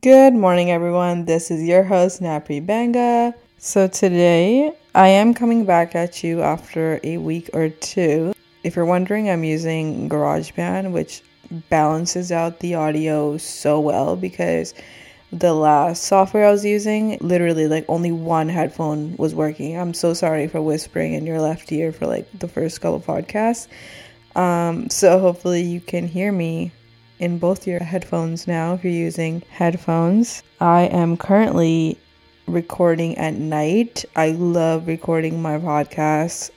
Good morning, everyone. This is your host, Navpreet Banga. So, today I am coming back at you after a week or two. If you're wondering, I'm using GarageBand, which balances out the audio so well because the last software I was using, literally, like only one headphone was working. I'm so sorry for whispering in your left ear for like the first couple podcasts. Um, so, hopefully, you can hear me in both your headphones now if you're using headphones. I am currently recording at night. I love recording my podcasts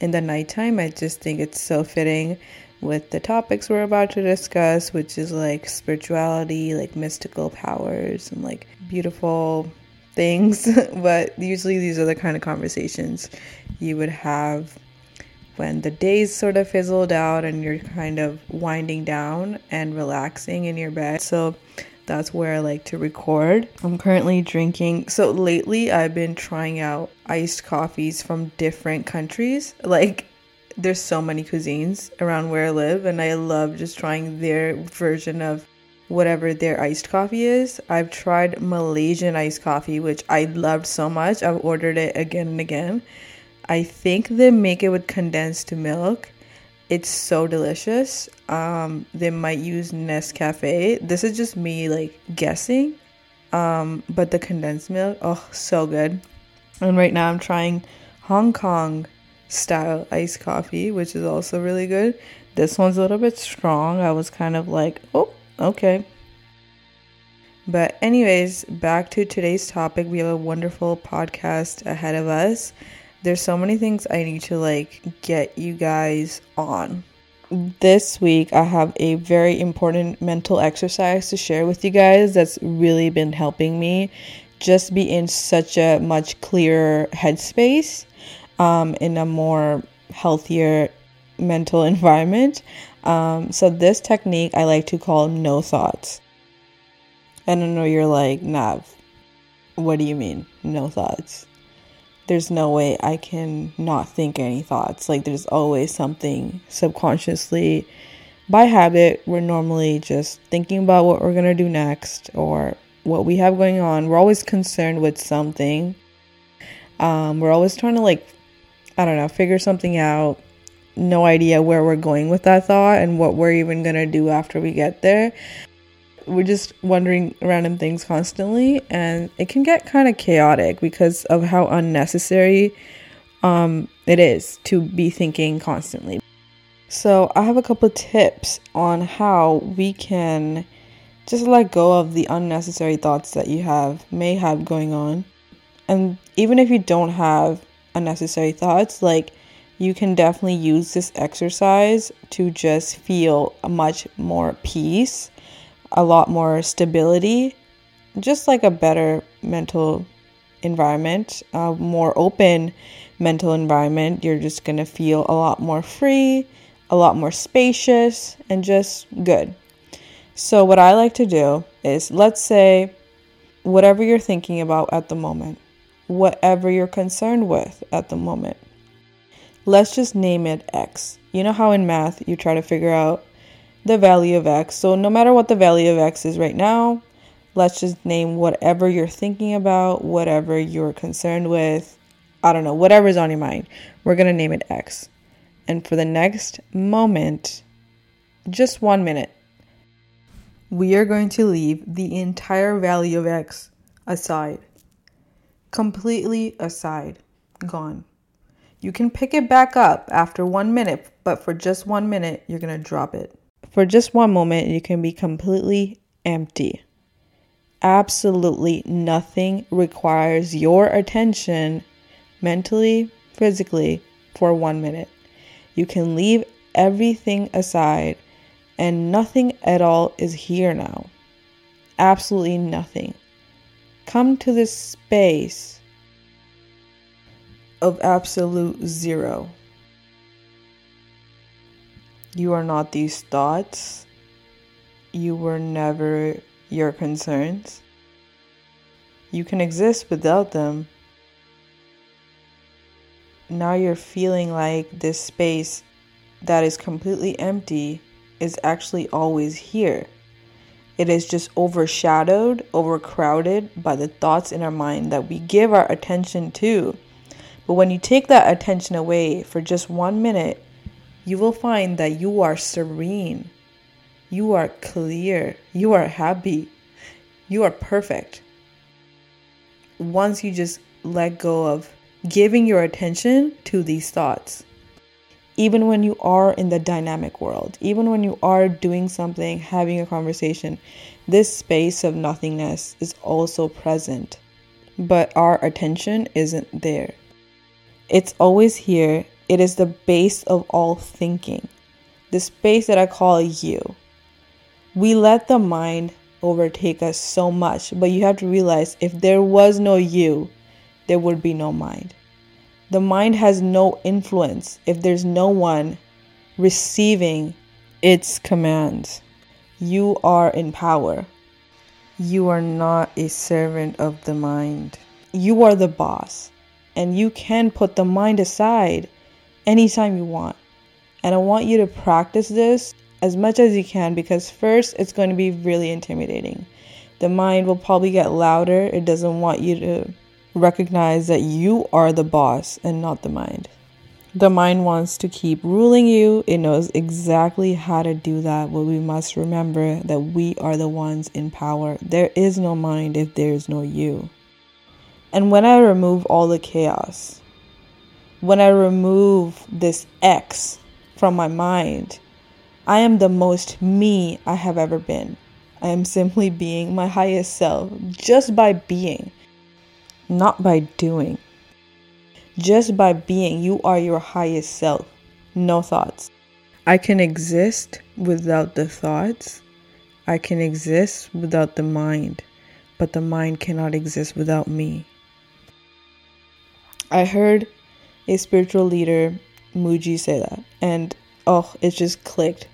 in the nighttime. I just think it's so fitting with the topics we're about to discuss, which is like spirituality, like mystical powers, and like beautiful things. but usually, these are the kind of conversations you would have when the days sort of fizzled out and you're kind of winding down and relaxing in your bed. So that's where I like to record. I'm currently drinking. So lately, I've been trying out iced coffees from different countries. Like, there's so many cuisines around where I live, and I love just trying their version of whatever their iced coffee is. I've tried Malaysian iced coffee, which I loved so much. I've ordered it again and again. I think they make it with condensed milk. It's so delicious. Um, they might use Nescafe. This is just me like guessing. Um, but the condensed milk, oh, so good. And right now I'm trying Hong Kong style iced coffee, which is also really good. This one's a little bit strong. I was kind of like, oh, okay. But, anyways, back to today's topic. We have a wonderful podcast ahead of us there's so many things I need to like get you guys on. This week, I have a very important mental exercise to share with you guys that's really been helping me just be in such a much clearer headspace, um, in a more healthier mental environment. Um, so, this technique I like to call no thoughts. And I know you're like, Nav, what do you mean, no thoughts? There's no way I can not think any thoughts. Like there's always something subconsciously by habit we're normally just thinking about what we're going to do next or what we have going on. We're always concerned with something. Um, we're always trying to like I don't know, figure something out. No idea where we're going with that thought and what we're even going to do after we get there we're just wondering random things constantly and it can get kind of chaotic because of how unnecessary um, it is to be thinking constantly. So i have a couple tips on how we can just let go of the unnecessary thoughts that you have may have going on. And even if you don't have unnecessary thoughts like you can definitely use this exercise to just feel much more peace a lot more stability, just like a better mental environment, a more open mental environment. You're just going to feel a lot more free, a lot more spacious, and just good. So, what I like to do is let's say whatever you're thinking about at the moment, whatever you're concerned with at the moment, let's just name it X. You know how in math you try to figure out the value of x. So no matter what the value of x is right now, let's just name whatever you're thinking about, whatever you're concerned with. I don't know, whatever's on your mind. We're going to name it x. And for the next moment, just one minute, we are going to leave the entire value of x aside. Completely aside. Gone. You can pick it back up after one minute, but for just one minute, you're going to drop it. For just one moment, you can be completely empty. Absolutely nothing requires your attention mentally, physically, for one minute. You can leave everything aside, and nothing at all is here now. Absolutely nothing. Come to this space of absolute zero. You are not these thoughts. You were never your concerns. You can exist without them. Now you're feeling like this space that is completely empty is actually always here. It is just overshadowed, overcrowded by the thoughts in our mind that we give our attention to. But when you take that attention away for just one minute, you will find that you are serene, you are clear, you are happy, you are perfect. Once you just let go of giving your attention to these thoughts even when you are in the dynamic world, even when you are doing something, having a conversation, this space of nothingness is also present, but our attention isn't there. It's always here. It is the base of all thinking, the space that I call you. We let the mind overtake us so much, but you have to realize if there was no you, there would be no mind. The mind has no influence if there's no one receiving its commands. You are in power. You are not a servant of the mind. You are the boss, and you can put the mind aside anytime you want. And I want you to practice this as much as you can because, first, it's going to be really intimidating. The mind will probably get louder, it doesn't want you to recognize that you are the boss and not the mind. The mind wants to keep ruling you. It knows exactly how to do that, but we must remember that we are the ones in power. There is no mind if there is no you. And when I remove all the chaos, when I remove this X from my mind, I am the most me I have ever been. I am simply being my highest self just by being not by doing. Just by being, you are your highest self. No thoughts. I can exist without the thoughts. I can exist without the mind, but the mind cannot exist without me. I heard a spiritual leader, say that, and oh, it just clicked.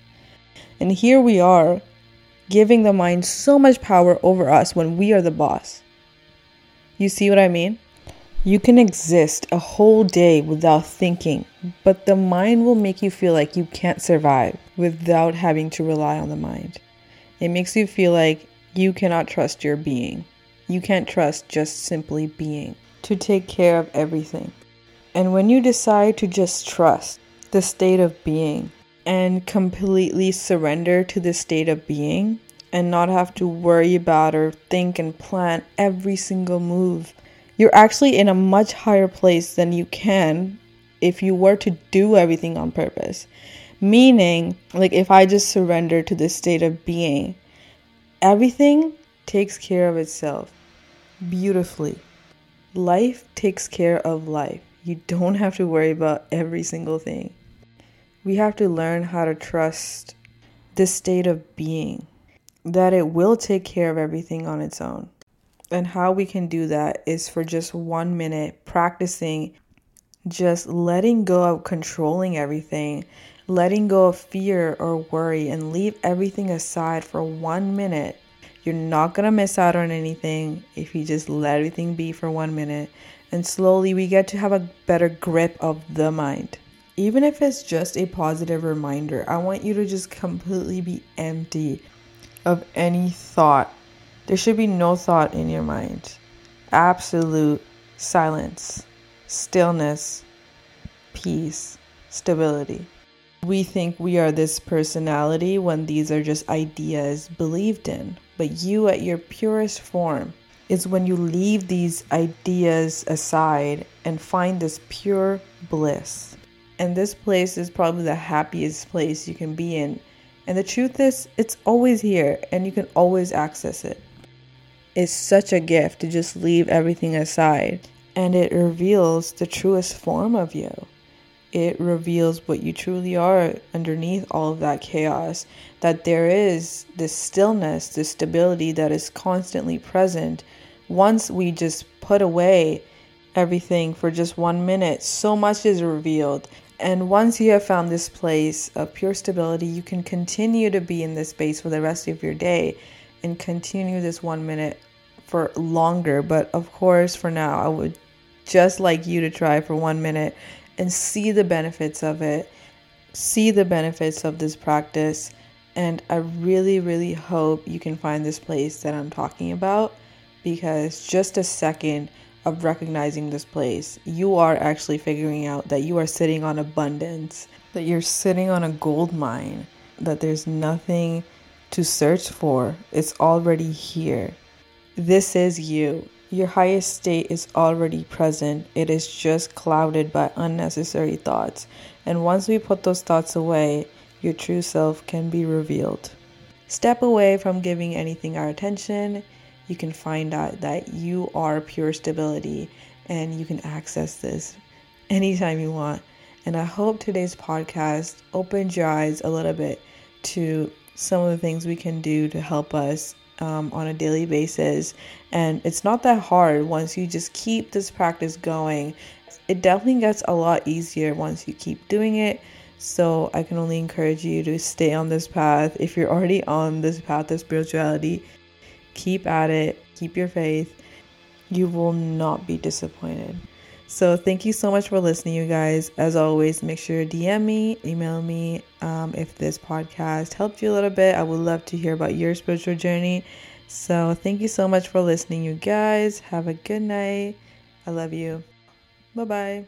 And here we are, giving the mind so much power over us when we are the boss. You see what I mean? You can exist a whole day without thinking, but the mind will make you feel like you can't survive without having to rely on the mind. It makes you feel like you cannot trust your being. You can't trust just simply being to take care of everything. And when you decide to just trust the state of being and completely surrender to the state of being, and not have to worry about or think and plan every single move. You're actually in a much higher place than you can if you were to do everything on purpose. Meaning, like if I just surrender to the state of being, everything takes care of itself beautifully. Life takes care of life. You don't have to worry about every single thing. We have to learn how to trust this state of being that it will take care of everything on its own. And how we can do that is for just one minute practicing just letting go of controlling everything, letting go of fear or worry, and leave everything aside for one minute. You're not gonna miss out on anything if you just let everything be for one minute. And slowly we get to have a better grip of the mind. Even if it's just a positive reminder, I want you to just completely be empty of any thought. There should be no thought in your mind. Absolute silence, stillness, peace, stability. We think we are this personality when these are just ideas believed in. But you, at your purest form, is when you leave these ideas aside and find this pure bliss. And this place is probably the happiest place you can be in and the truth is, it's always here and you can always access it. It's such a gift to just leave everything aside, and it reveals the truest form of you. It reveals what you truly are underneath all of that chaos. That there is this stillness, this stability that is constantly present. Once we just put away everything for just one minute, so much is revealed and once you have found this place of pure stability, you can continue to be in this space for the rest of your day and continue this one minute for longer. But of course, for now, I would just like you to try for one minute and see the benefits of it, see the benefits of this practice, And I really, really hope you can find this place that I'm talking about because just a second of recognizing this place, you are actually figuring out that you are sitting on abundance, that you're sitting on a gold mine, that there's nothing to search for. It's already here. This is you. Your highest state is already present. It is just clouded by unnecessary thoughts. And once we put those thoughts away, your true self can be revealed. Step away from giving anything our attention. You can find out that you are pure stability and you can access this anytime you want. And I hope today's podcast opened your eyes a little bit to some of the things we can do to help us um, on a daily basis. And it's not that hard once you just keep this practice going. It definitely gets a lot easier once you keep doing it. So I can only encourage you to stay on this path. If you're already on this path of spirituality, keep at it, keep your faith. You will not be disappointed. So thank you so much for listening, you guys. As always, make sure to DM me, email me um, if this podcast helped you a little bit. I would love to hear about your spiritual journey. So thank you so much for listening, you guys. Have a good night. I love you. Bye bye.